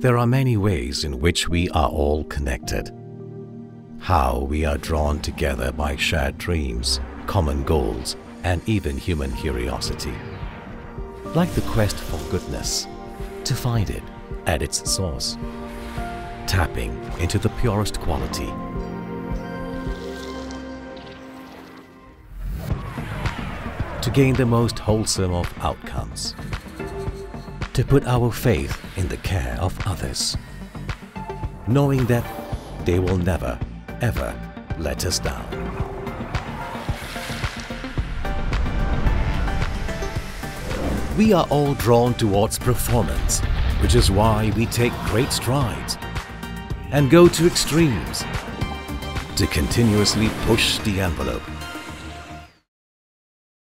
There are many ways in which we are all connected. How we are drawn together by shared dreams, common goals, and even human curiosity. Like the quest for goodness, to find it at its source, tapping into the purest quality. To gain the most wholesome of outcomes. To put our faith in the care of others, knowing that they will never, ever let us down. We are all drawn towards performance, which is why we take great strides and go to extremes to continuously push the envelope